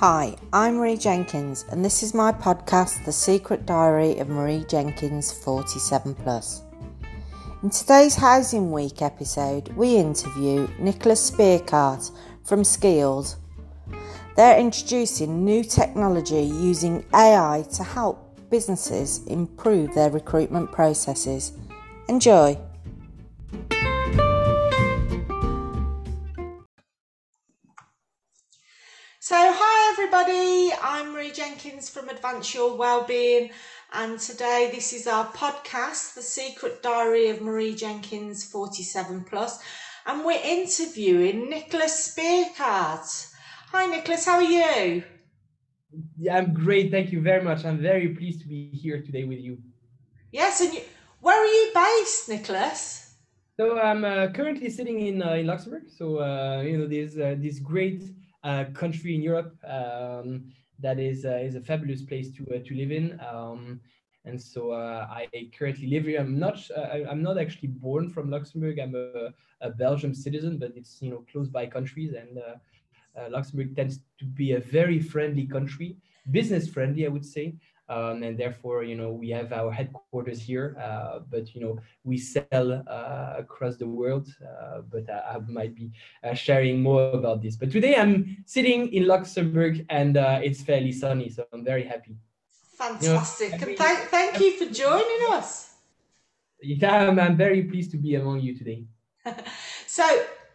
Hi, I'm Marie Jenkins, and this is my podcast, The Secret Diary of Marie Jenkins 47 Plus. In today's Housing Week episode, we interview Nicolas Speeckaert from Skeeled. They're introducing new technology using AI to help businesses improve their recruitment processes. Enjoy! So, hi everybody, I'm Marie Jenkins from Advance Your Wellbeing, and today this is our podcast, The Secret Diary of Marie Jenkins 47 Plus, and we're interviewing Nicolas Speeckaert. Hi Nicolas, how are you? Yeah, I'm great, thank you very much. I'm very pleased to be here today with you. Yes, and you, where are you based, Nicolas? So I'm uh, currently sitting in uh, in Luxembourg. So uh, you know, there's uh, this great country in Europe um, that is uh, is a fabulous place to uh, to live in. Um, and so I currently live here. I'm not I, am not actually born from Luxembourg. I'm a, a, Belgian citizen, but it's you know close by countries, and Luxembourg tends to be a very friendly country, business friendly, I would say. Um, and therefore, you know, we have our headquarters here, uh, but you know, we sell uh, across the world. Uh, but I, I, might be uh, sharing more about this. But today, I'm sitting in Luxembourg, and uh, it's fairly sunny, so I'm very happy. Fantastic! You know, every, thank, thank every, you for joining us. Yeah, I'm, I'm, very pleased to be among you today. so,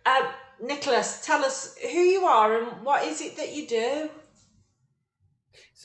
um, Nicolas, tell us who you are and what is it that you do.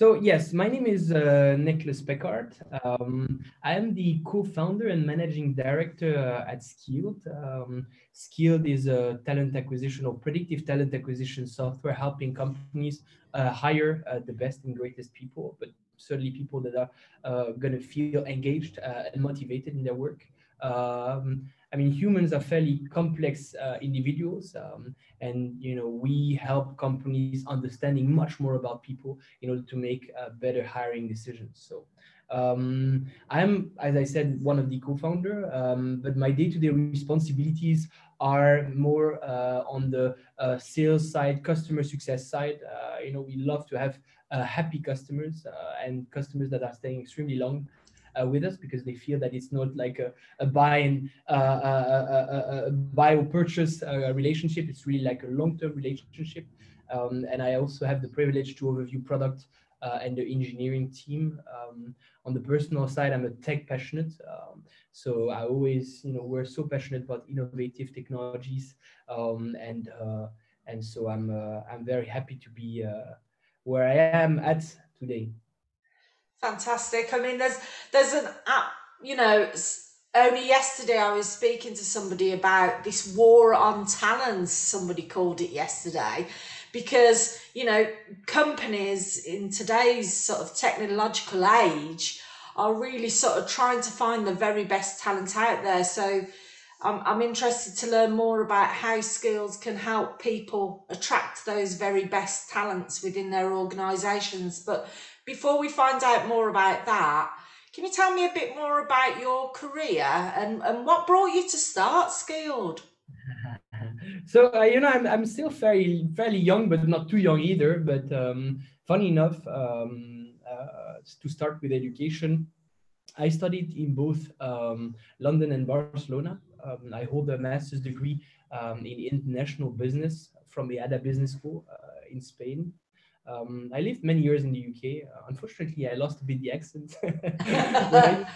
So yes, my name is uh, Nicolas Speeckaert. Um, I am the co-founder and managing director uh, at Skeeled. Um, Skeeled is a talent acquisition or predictive talent acquisition software helping companies uh, hire uh, the best and greatest people, but certainly people that are uh, going to feel engaged uh, and motivated in their work. Um, I mean, humans are fairly complex uh, individuals, um, and you know we help companies understanding much more about people in order to make uh, better hiring decisions. So. Um, I'm, as I said, one of the co-founder, um, but my day-to-day responsibilities are more uh, on the uh, sales side, customer success side. Uh, you know, we love to have uh, happy customers uh, and customers that are staying extremely long uh, with us because they feel that it's not like a, a buy and uh, a, a, a, buy or purchase uh, relationship. It's really like a long-term relationship. Um, and I also have the privilege to overview product uh, and the engineering team. Um, on the personal side, I'm a tech passionate. Um, so I always, you know, we're so passionate about innovative technologies. Um, and uh, and so I'm I'm very happy to be where I am at today. Fantastic. I mean, there's there's an app. You know, only yesterday I was speaking to somebody about this war on talents. Somebody called it yesterday, because you know companies in today's sort of technological age are really sort of trying to find the very best talent out there. So. I'm, I'm interested to learn more about how skills can help people attract those very best talents within their organisations. But before we find out more about that, can you tell me a bit more about your career and, and what brought you to start Skeeled? so uh, you know, I'm, I'm still fairly fairly young, but not too young either. But um, funny enough, um, uh, to start with education, I studied in both um, London and Barcelona. Um, I hold a master's degree um, in international business from the EADA Business School uh, in Spain. Um, I lived many years in the UK. Uh, unfortunately, I lost a bit the accent. when I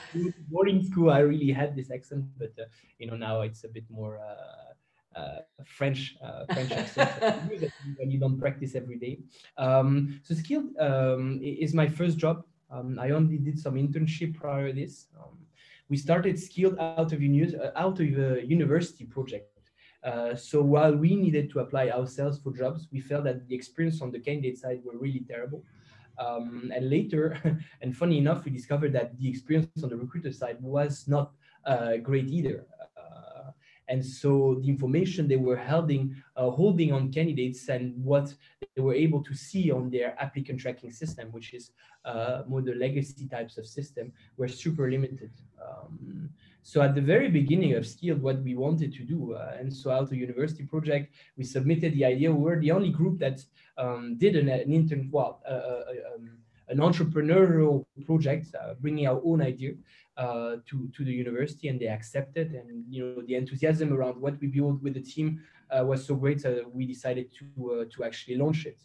boarding school, I really had this accent, but uh, you know now it's a bit more uh, uh French uh, French accent when you don't practice every day. Um, so Skeeled um, is my first job. Um, I only did some internship prior to this. Um, we started Skeeled out of uni- uh, out of a university project uh, so while we needed to apply ourselves for jobs, we felt that the experience on the candidate side were really terrible. Um, and later, and funny enough, we discovered that the experience on the recruiter side was not uh, great either. And so the information they were holding, uh, holding on candidates and what they were able to see on their applicant tracking system, which is uh, more the legacy types of system, were super limited. Um, So at the very beginning of Skeeled, what we wanted to do, uh, and so of university project, we submitted the idea. We were the only group that um, did an, an intern, well, uh, uh, um, an entrepreneurial project, uh, bringing our own idea uh, to to the university, and they accepted. And you know, the enthusiasm around what we built with the team uh, was so great that we decided to to actually launch it.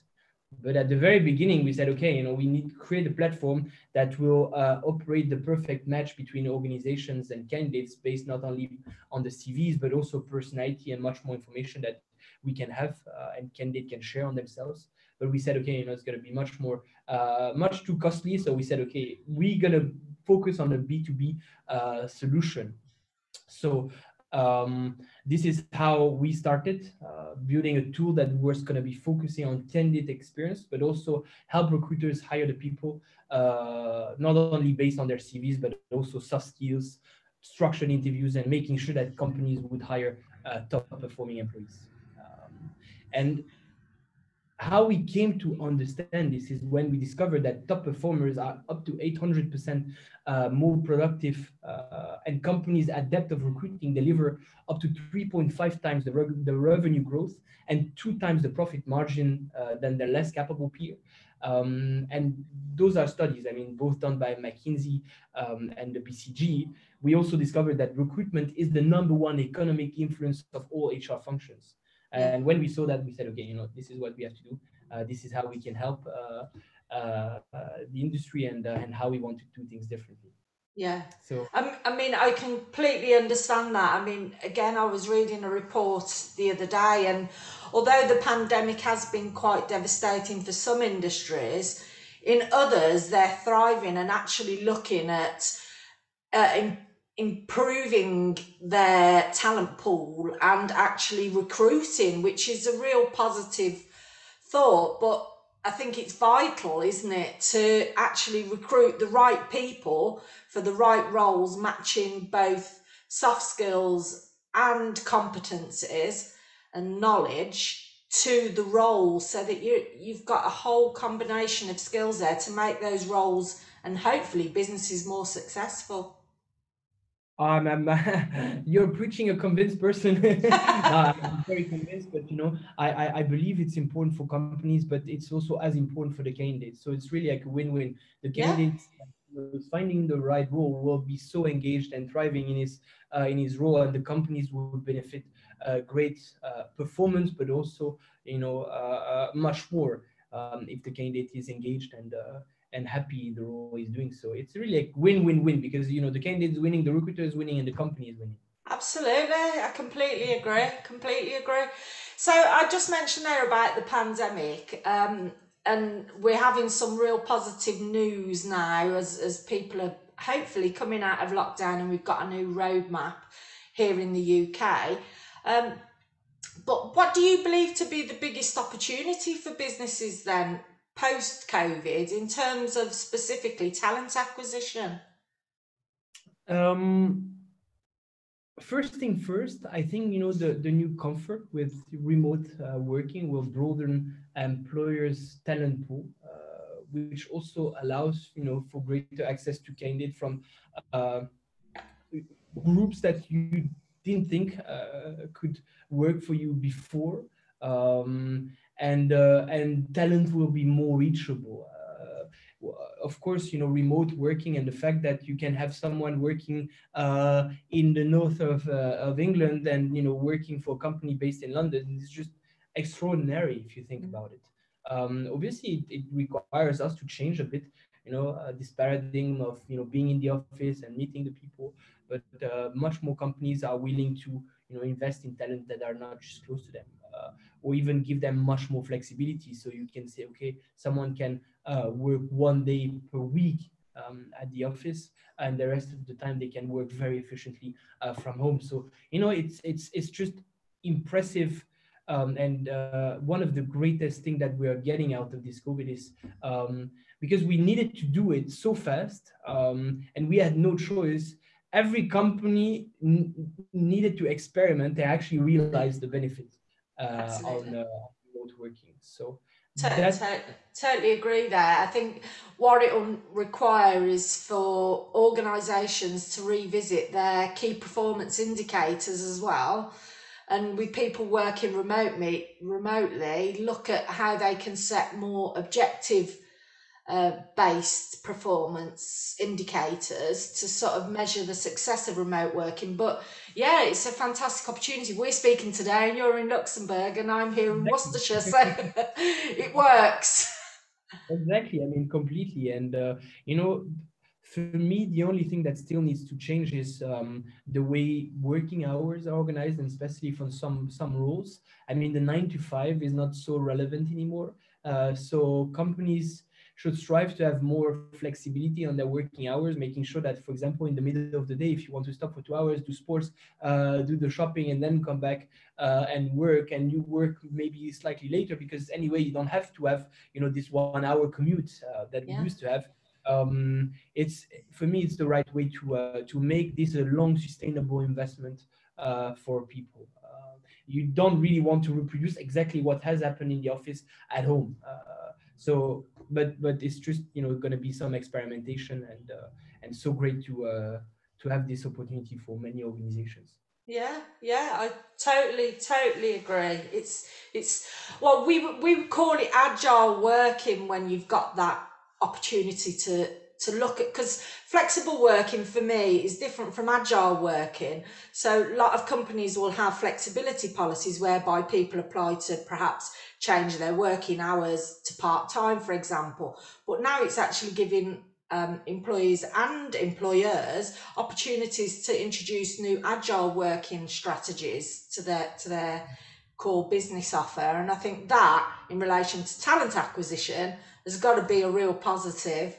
But at the very beginning, we said, okay, you know, we need to create a platform that will uh, operate the perfect match between organizations and candidates based not only on the CVs, but also personality and much more information that we can have uh, and candidate can share on themselves. But we said, okay, you know, it's going to be much more, uh, much too costly. So we said, okay, we're going to focus on a B2B uh, solution. So um, this is how we started uh, building a tool that was going to be focusing on candidate experience, but also help recruiters hire the people uh, not only based on their CVs, but also soft skills, structured interviews, and making sure that companies would hire uh, top performing employees. Um, and how we came to understand this is when we discovered that top performers are up to 800% uh, more productive uh, and companies at depth of recruiting deliver up to 3.5 times the, re- the revenue growth and two times the profit margin uh, than the less capable peer. Um, and those are studies, I mean, both done by McKinsey um, and the BCG. We also discovered that recruitment is the number one economic influence of all HR functions. And when we saw that, we said, okay, you know, this is what we have to do. Uh, this is how we can help uh, uh, uh the industry and uh, and how we want to do things differently. Yeah. So I, I mean, I completely understand that. I mean, again, I was reading a report the other day, and although the pandemic has been quite devastating for some industries, in others they're thriving and actually looking at uh, in improving their talent pool and actually recruiting, which is a real positive thought. But I think it's vital, isn't it, to actually recruit the right people for the right roles, matching both soft skills and competencies and knowledge to the role so that you you've got a whole combination of skills there to make those roles and hopefully businesses more successful. Um, I'm, you're preaching a convinced person. I'm very convinced, but you know, I, I, I, believe it's important for companies, but it's also as important for the candidates. So it's really like a win-win. The candidates yeah. finding the right role will be so engaged and thriving in his uh, in his role, and the companies will benefit uh, great uh, performance, but also you know uh, uh, much more um, if the candidate is engaged and uh, and happy the role is doing so. It's really like win-win-win because you know the candidate is winning, the recruiter is winning, and the company is winning. Absolutely, I completely agree. Completely agree. So I just mentioned there about the pandemic, um, and we're having some real positive news now as as people are hopefully coming out of lockdown, and we've got a new roadmap here in the UK. Um, but what do you believe to be the biggest opportunity for businesses then post COVID in terms of specifically talent acquisition? Um, first thing first, I think you know the, the new comfort with remote uh, working will broaden employers' talent pool, uh, which also allows you know for greater access to candidates from uh, groups that you didn't think uh, could work for you before. Um, and uh, and talent will be more reachable uh, of course, you know, remote working and the fact that you can have someone working uh, in the north of, uh, of England and, you know, working for a company based in London is just extraordinary if you think mm-hmm. about it. Um, obviously, it, it, requires us to change a bit, you know, uh, this paradigm of, you know, being in the office and meeting the people, but uh, much more companies are willing to, you know, invest in talent that are not just close to them or even give them much more flexibility. So you can say, okay, someone can uh, work one day per week um, at the office, and the rest of the time they can work very efficiently uh, from home. So you know, it's it's it's just impressive. Um, and uh, one of the greatest thing that we are getting out of this COVID is um, because we needed to do it so fast, um, and we had no choice every company needed to experiment and actually realize the benefits on uh, remote working. So totally agree there. I think what it will require is for organisations to revisit their key performance indicators as well. And with people working remotely, remotely, look at how they can set more objective uh, based performance indicators to sort of measure the success of remote working. But yeah, it's a fantastic opportunity. We're speaking today, and you're in Luxembourg, and I'm here in Worcestershire, so it works. Exactly. I mean, completely. And uh, you know, for me, the only thing that still needs to change is um, the way working hours are organized, and especially for some some roles. I mean, the nine to five is not so relevant anymore. Uh, so companies should strive to have more flexibility on their working hours, making sure that, for example, in the middle of the day, if you want to stop for two hours, do sports, uh, do the shopping, and then come back uh, and work, and you work maybe slightly later because anyway, you don't have to have, you know, this one hour commute uh, that yeah. we used to have. Um, it's for me, it's the right way to uh, to make this a long, sustainable investment uh, for people uh, you don't really want to reproduce exactly what has happened in the office at home. Uh, so but but it's just you know going to be some experimentation and uh, and so great to uh, to have this opportunity for many organizations. Yeah yeah i totally totally agree. It's it's well we we call it agile working when you've got that opportunity to to look at because flexible working for me is different from agile working. So a lot of companies will have flexibility policies whereby people apply to perhaps change their working hours to part time, for example. But now it's actually giving um, employees and employers opportunities to introduce new agile working strategies to their to their core business offer. And I think that in relation to talent acquisition has got to be a real positive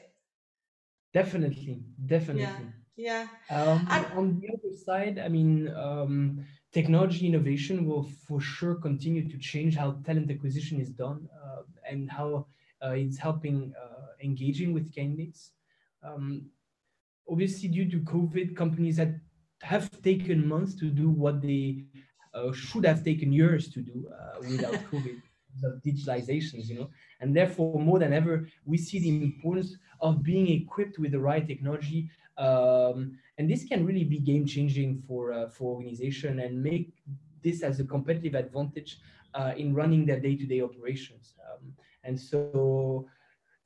Definitely, definitely. Yeah, yeah. Um, and, on the other side, I mean, um, technology innovation will for sure continue to change how talent acquisition is done uh, and how uh, it's helping uh, engaging with candidates. Um, obviously, due to COVID, companies had have taken months to do what they uh, should have taken years to do uh, without COVID of digitalizations, you know, and therefore more than ever, we see the importance of being equipped with the right technology. Um, and this can really be game changing for, uh, for organization and make this as a competitive advantage uh, in running their day-to-day operations. Um, and so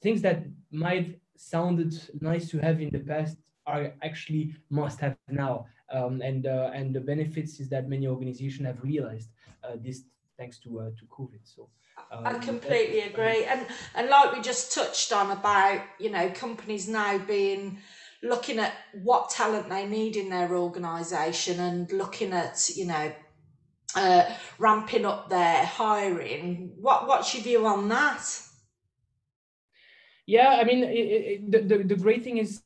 things that might sounded nice to have in the past are actually must have now. Um, and uh, and the benefits is that many organizations have realized uh, this thanks to uh, to COVID. So um, I completely agree, and and like we just touched on about you know companies now being looking at what talent they need in their organisation and looking at you know uh, ramping up their hiring. What what's your view on that? Yeah, I mean, it, it, the, the the great thing is,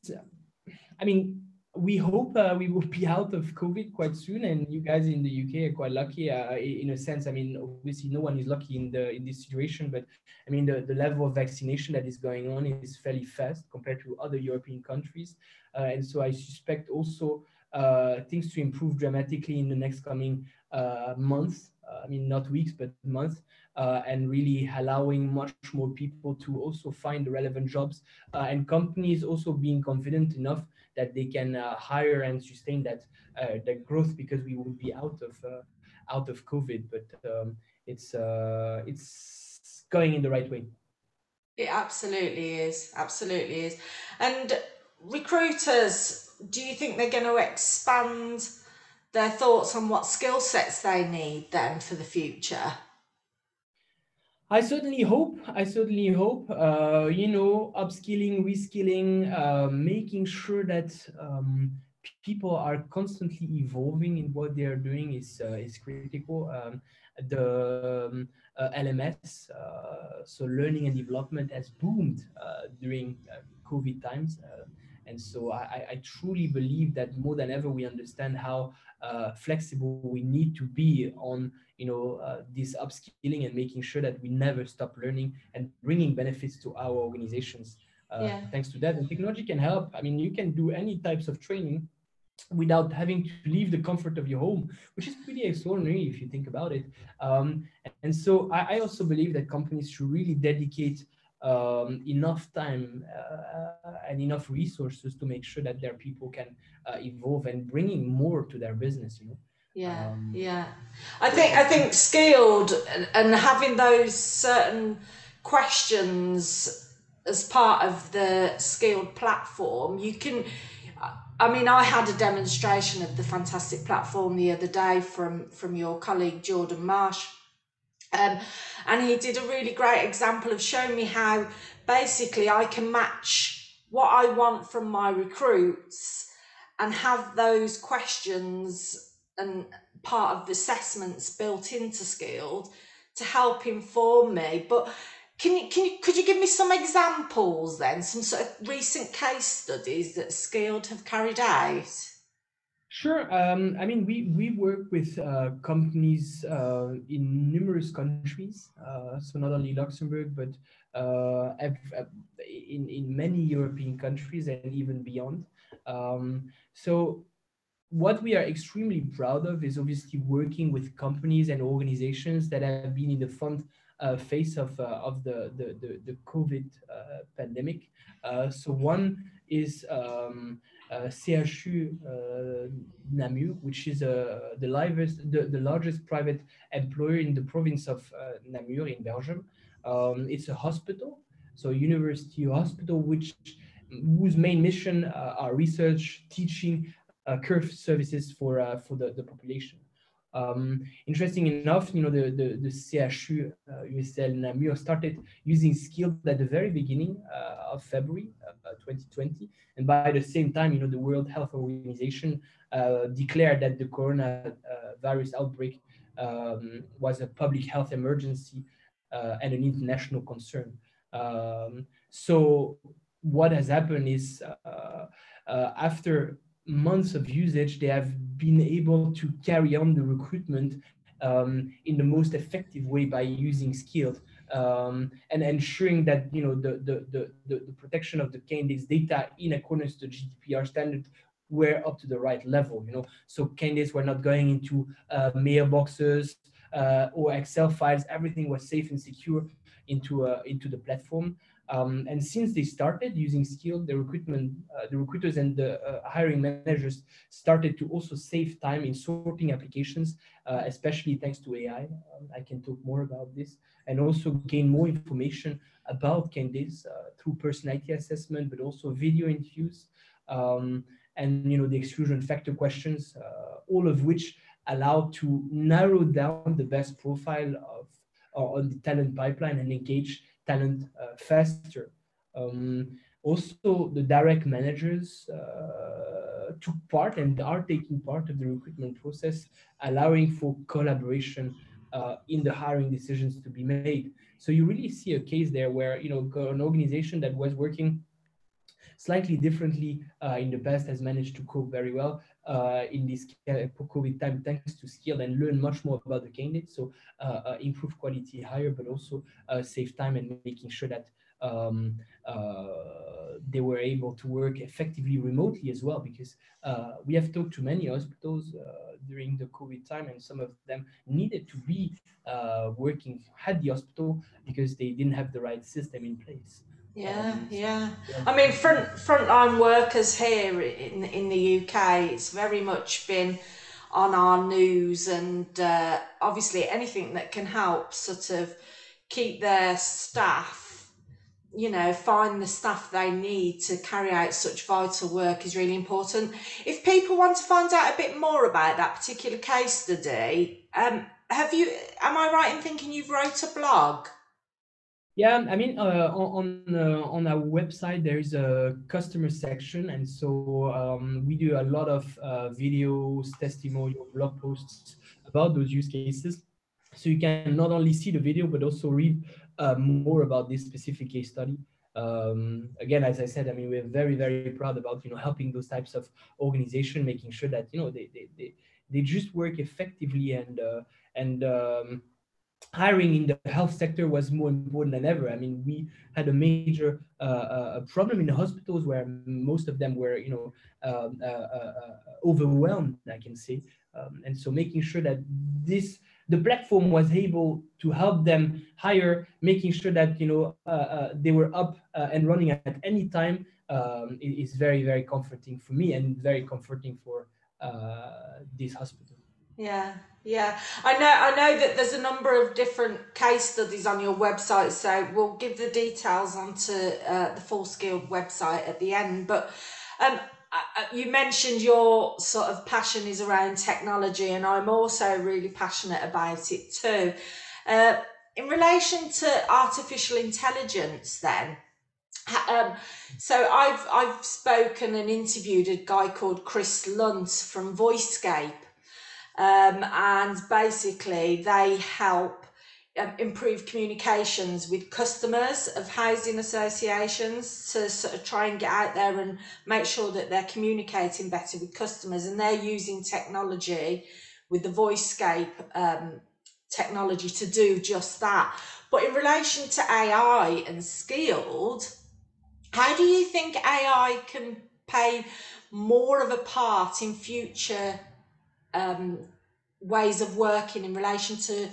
I mean, we hope uh, we will be out of COVID quite soon, and you guys in the UK are quite lucky uh, in a sense. I mean, obviously, no one is lucky in the in this situation, but I mean, the, the level of vaccination that is going on is fairly fast compared to other European countries, uh, and so I suspect also uh, things to improve dramatically in the next coming uh, months. Uh, I mean, not weeks, but months. Uh, and really allowing much more people to also find relevant jobs uh, and companies also being confident enough that they can uh, hire and sustain that uh, that growth because we will be out of uh, out of COVID. But um, it's it's going in the right way. It absolutely is. Absolutely is. And recruiters, do you think they're going to expand their thoughts on what skill sets they need then for the future? I certainly hope. I certainly hope. Uh, you know, upskilling, reskilling, uh, making sure that um, people are constantly evolving in what they are doing is uh, is critical. Um, the um, uh, LMS, uh, so learning and development, has boomed uh, during COVID times. And so I, I, truly believe that more than ever, we understand how uh, flexible we need to be on you know uh, this upskilling and making sure that we never stop learning and bringing benefits to our organizations. Uh, yeah. thanks to that. And technology can help. I mean you can do any types of training without having to leave the comfort of your home which is pretty extraordinary if you think about it. Um, and so I, I, also believe that companies should really dedicate um, enough time uh, and enough resources to make sure that their people can uh, evolve and bringing more to their business. You know. Yeah, um, yeah. I think I think Skeeled and, and having those certain questions as part of the Skeeled platform, you can. I mean, I had a demonstration of the fantastic platform the other day from from your colleague Jordan Marsh um, and he did a really great example of showing me how basically I can match what I want from my recruits and have those questions and part of the assessments built into Skeeled to help inform me. But can you, can you, could you give me some examples then, some sort of recent case studies that Skeeled have carried out? Sure. Um, I mean, we, we work with uh, companies uh, in numerous countries, uh, so not only Luxembourg, but uh, in, in many European countries and even beyond. Um, so what we are extremely proud of is obviously working with companies and organizations that have been in the front uh, face of, uh, of the, the, the, the COVID pandemic. so one is um, CHU uh, Namur, which is uh, the, largest, the, the, largest private employer in the province of Namur in Belgium. Um, it's a hospital, so university hospital, which whose main mission are research, teaching, care services for for the, the population. Um, interesting enough, you know, the, the, the CHU uh, UCL Namur started using Skeeled at the very beginning uh, of February uh, 2020. And by the same time, you know, the World Health Organization uh, declared that the coronavirus uh, outbreak um, was a public health emergency uh, and an international concern. Um, so what has happened is after months of usage, they have been able to carry on the recruitment um, in the most effective way by using Skeeled um, and ensuring that you know the, the, the, the, protection of the candidates data in accordance to GDPR standard were up to the right level. You know, so candidates were not going into uh, mailboxes uh, or Excel files. Everything was safe and secure into uh, into the platform. Um, and since they started using Skill, the recruitment, uh, the recruiters and the uh, hiring managers started to also save time in sorting applications, uh, especially thanks to AI. Um, I can talk more about this and also gain more information about candidates uh, through personality assessment, but also video interviews um, and you know the exclusion factor questions, uh, all of which allow to narrow down the best profile of on the talent pipeline and engage talent uh, faster. Um, also, the direct managers uh, took part and are taking part of the recruitment process, allowing for collaboration uh, in the hiring decisions to be made. So you really see a case there where you know an organization that was working slightly differently uh, in the past has managed to cope very well uh, in this COVID time thanks to skill and learn much more about the candidates. So uh, uh, improve quality higher, but also uh, save time and making sure that um, uh, they were able to work effectively remotely as well because uh, we have talked to many hospitals uh, during the COVID time and some of them needed to be working at the hospital because they didn't have the right system in place. Yeah, yeah. I mean, front frontline workers here in in the UK, it's very much been on our news, and uh, obviously anything that can help sort of keep their staff, you know, find the staff they need to carry out such vital work is really important. If people want to find out a bit more about that particular case study, um, have you? Am I right in thinking you've wrote a blog? Yeah, I mean, uh, on uh, on our website there is a customer section, and so um, we do a lot of uh, videos, testimonial, blog posts about those use cases. So you can not only see the video but also read uh, more about this specific case study. Um, again, as I said, I mean, we're very very proud about you know helping those types of organization, making sure that you know they they they, they just work effectively and uh, and um, hiring in the health sector was more important than ever. I mean, we had a major uh, uh, problem in the hospitals where most of them were, you know, um, uh, uh, uh overwhelmed, I can say. Um, and so making sure that this the platform was able to help them hire, making sure that you know uh, they were up and running at any time um, is very very comforting for me and very comforting for this hospital. Yeah, yeah. I know I know that there's a number of different case studies on your website, so we'll give the details onto uh, the Full Skeeled website at the end. But um, you mentioned your sort of passion is around technology, and I'm also really passionate about it too. Uh, in relation to artificial intelligence, then, um, so I've I've spoken and interviewed a guy called Chris Lunt from VoiceScape, um, and basically they help um, improve communications with customers of housing associations to sort of try and get out there and make sure that they're communicating better with customers, and they're using technology with the VoiceScape um, technology to do just that. But in relation to AI and Skeeled, how do you think AI can play more of a part in future um, ways of working in relation to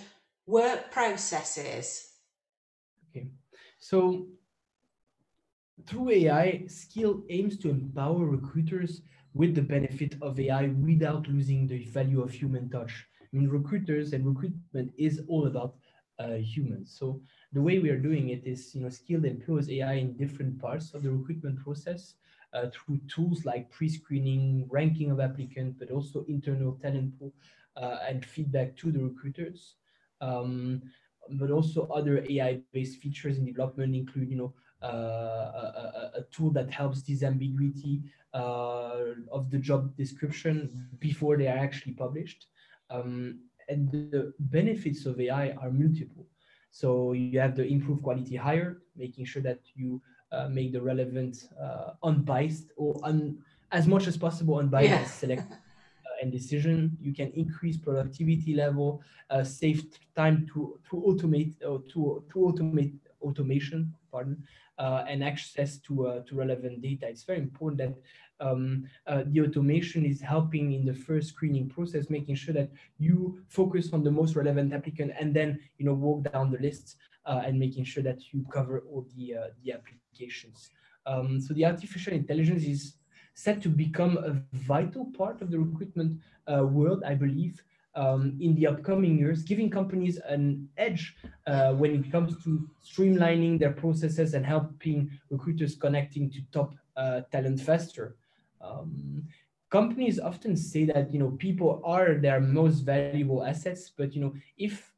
work processes? Okay, so through AI, Skill aims to empower recruiters with the benefit of AI without losing the value of human touch. I mean, recruiters and recruitment is all about uh, humans. So the way we are doing it is, you know, Skeeled employs AI in different parts of the recruitment process uh, through tools like pre-screening, ranking of applicants, but also internal talent pool uh, and feedback to the recruiters. Um, but also other AI-based features in development include, you know, uh, a, a, tool that helps disambiguity uh, of the job description before they are actually published. Um, and the benefits of AI are multiple. So you have the improved quality hire, making sure that you make the relevant, uh, unbiased or un, as much as possible unbiased yeah. select uh, and decision. You can increase productivity level, uh, save time to to automate or to to automate automation. Pardon. Uh, and access to uh, to relevant data. It's very important that um, uh, the automation is helping in the first screening process, making sure that you focus on the most relevant applicant and then you know walk down the list uh, and making sure that you cover all the uh, the applications. Um, so the artificial intelligence is set to become a vital part of the recruitment uh, world, I believe. Um, in the upcoming years, giving companies an edge uh, when it comes to streamlining their processes and helping recruiters connecting to top uh, talent faster. Um, companies often say that you know people are their most valuable assets, but you know if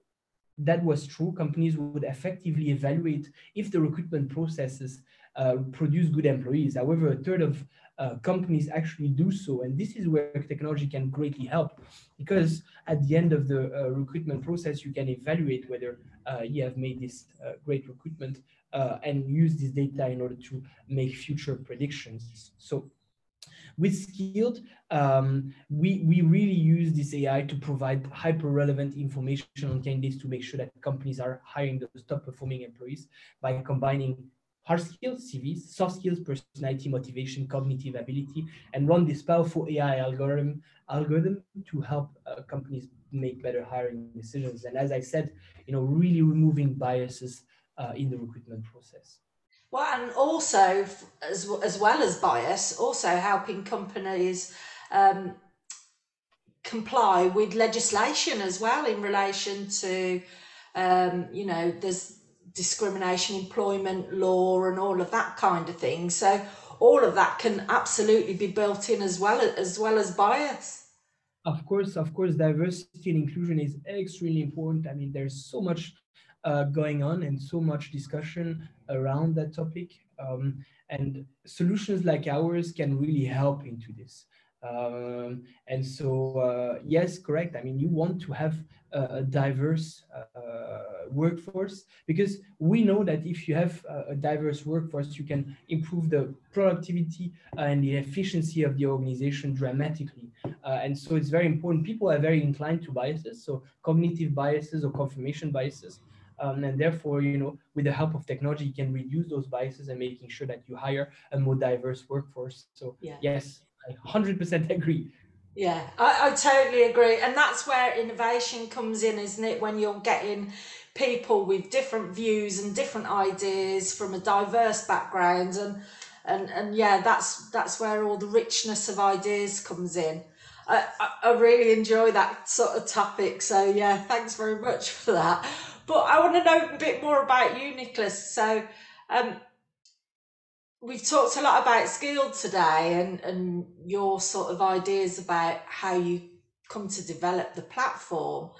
that was true, companies would effectively evaluate if the recruitment processes uh, produce good employees. However, a third of uh, companies actually do so, and this is where technology can greatly help, because at the end of the uh, recruitment process, you can evaluate whether uh, you have made this uh, great recruitment uh, and use this data in order to make future predictions. So with Skeeled, um, we, we really use this AI to provide hyper relevant information on candidates to make sure that companies are hiring those top performing employees by combining hard skills, CVs, soft skills, personality, motivation, cognitive ability, and run this powerful AI algorithm, algorithm to help uh, companies make better hiring decisions. And as I said, you know, really removing biases uh, in the recruitment process. Well, and also as as well as bias, also helping companies um, comply with legislation as well in relation to, um, you know, there's discrimination, employment law, and all of that kind of thing. So all of that can absolutely be built in as well as well as bias. Of course, of course, diversity and inclusion is extremely important. I mean, there's so much uh, going on and so much discussion around that topic. Um, and solutions like ours can really help into this. Um, and so, uh, yes, correct. I mean, you want to have a, diverse uh, workforce because we know that if you have a, a, diverse workforce, you can improve the productivity and the efficiency of the organization dramatically. Uh, and so, it's very important. People are very inclined to biases, so cognitive biases or confirmation biases. Um, and therefore, you know, with the help of technology, you can reduce those biases and making sure that you hire a more diverse workforce. So yeah. yes, I 100% agree. Yeah, I, I totally agree. And that's where innovation comes in, isn't it? When you're getting people with different views and different ideas from a diverse background and and and yeah that's that's where all the richness of ideas comes in I, I, really enjoy that sort of topic so yeah thanks very much for that but i want to know a bit more about you nicolas so um we've talked a lot about Skeeled today and and your sort of ideas about how you come to develop the platform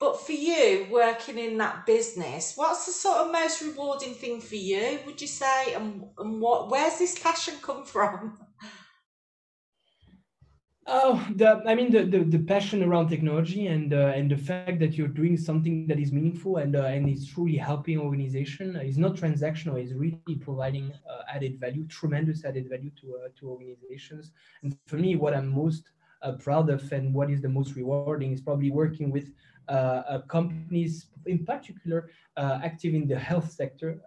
but for you, working in that business, what's the sort of most rewarding thing for you, would you say? And, and what where's this passion come from? Oh, the I mean the, the, the passion around technology and uh, and the fact that you're doing something that is meaningful and uh, and is truly helping organization is not transactional. Is really providing uh, added value, tremendous added value to uh, to organizations. And for me, what I'm most uh, proud of and what is the most rewarding is probably working with uh, companies, in particular, active in the health sector,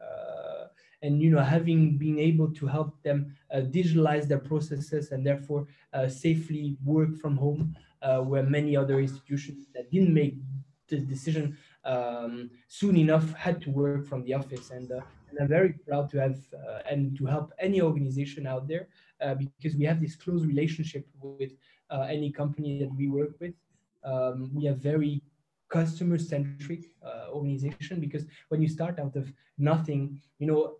and you know having been able to help them digitalize their processes and therefore safely work from home, where many other institutions that didn't make the decision um, soon enough had to work from the office. And, uh, and i'm very proud to have uh, and to help any organization out there uh, because we have this close relationship with any company that we work with. Um, we have very customer centric uh, organization because when you start out of nothing you know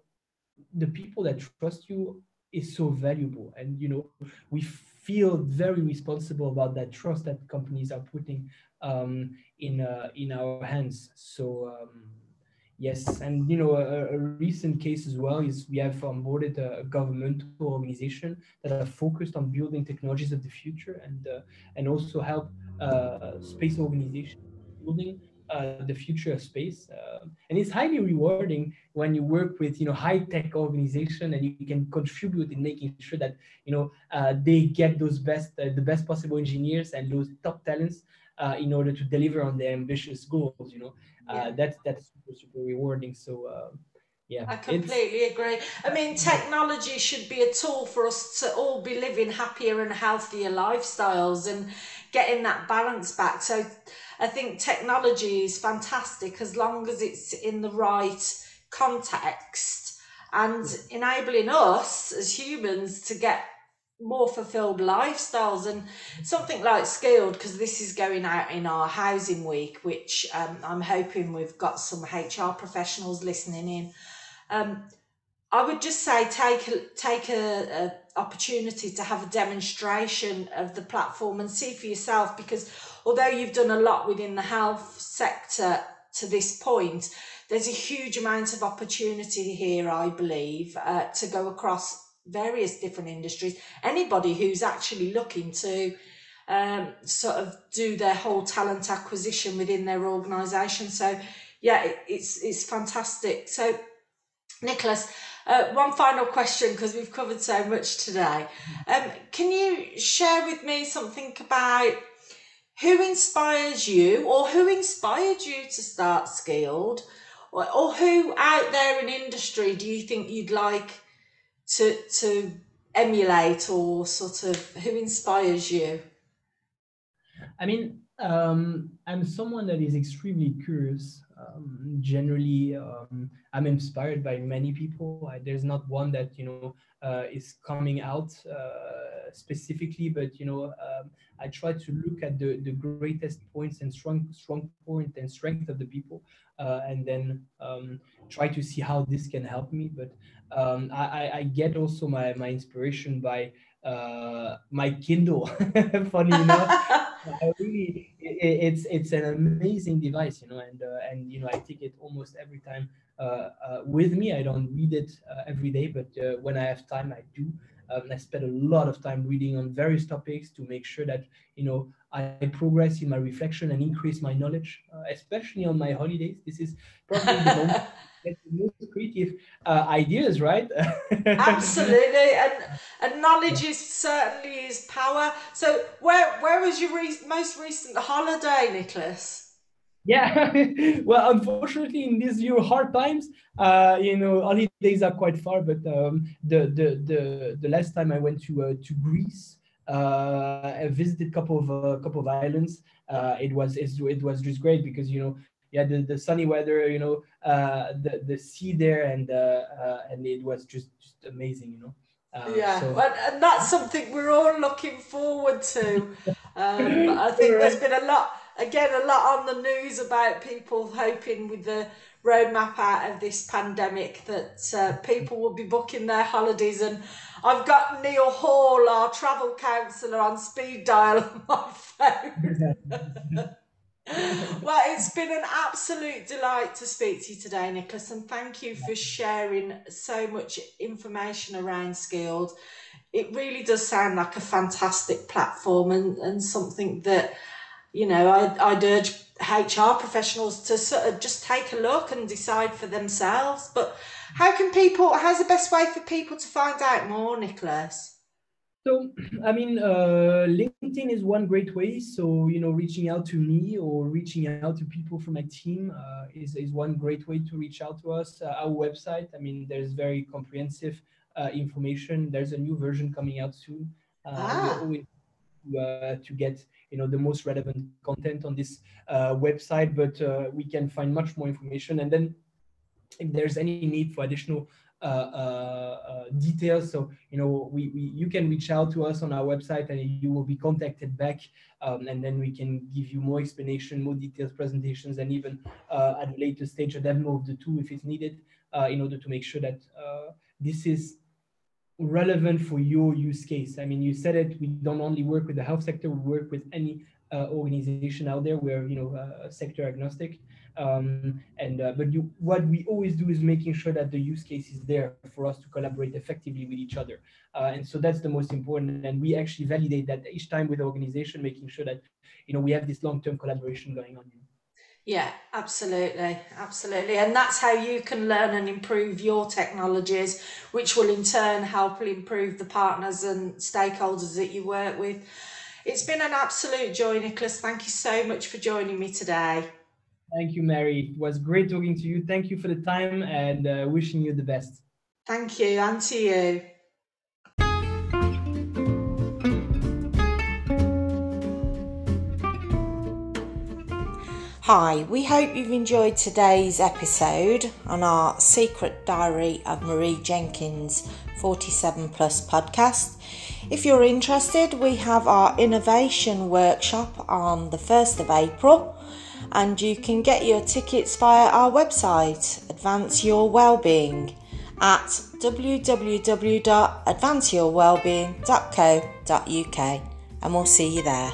the people that trust you is so valuable. And you know we feel very responsible about that trust that companies are putting um, in uh, in our hands. So um, yes. And you know a, a, recent case as well is we have onboarded a governmental organization that are focused on building technologies of the future and uh, and also help uh, space organizations building uh, the future of space. Uh, and it's highly rewarding when you work with you know high tech organization and you can contribute in making sure that you know uh, they get those best uh, the best possible engineers and those top talents uh, in order to deliver on their ambitious goals. You know uh, yeah. that's that's super super rewarding. So. Yeah, I completely agree. I mean, technology should be a tool for us to all be living happier and healthier lifestyles and getting that balance back. So, I think technology is fantastic as long as it's in the right context and enabling us as humans to get more fulfilled lifestyles and something like Skeeled because this is going out in our housing week which um, i'm hoping we've got some hr professionals listening in um, i would just say take take a, a opportunity to have a demonstration of the platform and see for yourself because although you've done a lot within the health sector to this point, there's a huge amount of opportunity here, I believe, uh, to go across various different industries. Anybody who's actually looking to um, sort of do their whole talent acquisition within their organisation. So, yeah, it, it's it's fantastic. So, Nicolas, uh, one final question because we've covered so much today. Um, can you share with me something about who inspires you or who inspired you to start Skeeled? Or, or who out there in industry do you think you'd like to to emulate or sort of who inspires you? I mean um, i'm someone that is extremely curious um, generally um, i'm inspired by many people. I, there's not one that you know uh, is coming out uh, specifically but you know um, i try to look at the, the greatest points and strong strong point and strength of the people uh, and then um, try to see how this can help me. But um, I, I get also my, my inspiration by uh, my kindle funny enough really, it, it's it's an amazing device, you know, and uh, and you know I take it almost every time uh, uh, with me. I don't read it uh, every day, but uh, when I have time, I do. Um, I spend a lot of time reading on various topics to make sure that you know I progress in my reflection and increase my knowledge, uh, especially on my holidays. This is probably the moment most creative uh, ideas, right? Absolutely, and and knowledge is certainly is power. So, where where was your re- most recent holiday, Nicolas? Yeah, well, unfortunately, in these year hard times, uh, you know, holidays are quite far. But um, the, the the the last time I went to uh, to Greece, Uh, I visited a couple of a couple of islands. it was it was just great because you know yeah the, the sunny weather you know uh, the the sea there and uh, uh, and it was just just amazing you know uh, yeah so. and, and that's something we're all looking forward to um, i think there's been a lot again a lot on the news about people hoping with the roadmap out of this pandemic that uh, people will be booking their holidays and I've got Neil Hall, our travel counsellor, on speed dial on my phone. well, it's been an absolute delight to speak to you today, Nicolas, and thank you for sharing so much information around Skeeled. It really does sound like a fantastic platform and, and something that, you know, I'd, I'd urge HR professionals to sort of just take a look and decide for themselves. But how can people, how's the best way for people to find out more, Nicolas? So, I mean, uh, LinkedIn is one great way. So, you know, reaching out to me or reaching out to people from my team uh, is, is one great way to reach out to us. Uh, our website, I mean, there's very comprehensive uh, information. There's a new version coming out soon. Uh, ah. Uh, to get you know the most relevant content on this website, but we can find much more information. And then if there's any need for additional details. So you know, we, we you can reach out to us on our website, and you will be contacted back, um, and then we can give you more explanation, more details, presentations, and even at a later stage a demo of the tool if it's needed, in order to make sure that this is relevant for your use case. I mean, you said it. We don't only work with the health sector; we work with any uh, organization out there. We're you know uh, sector agnostic. Um, and uh, but you, what we always do is making sure that the use case is there for us to collaborate effectively with each other. Uh, and so that's the most important. And we actually validate that each time with the organization, making sure that you know we have this long-term collaboration going on. Yeah, absolutely, absolutely, and that's how you can learn and improve your technologies, which will in turn help improve the partners and stakeholders that you work with. It's been an absolute joy, Nicolas. Thank you so much for joining me today. Thank you, Mary. It was great talking to you. Thank you for the time and uh, wishing you the best. Thank you, and to you. Hi, we hope you've enjoyed today's episode on our Secret Diary of Marie Jenkins 47 Plus podcast. If you're interested, we have our innovation workshop on the 1st of April and you can get your tickets via our website, Advance Your Wellbeing, at www.advanceyourwellbeing.co.uk, and we'll see you there.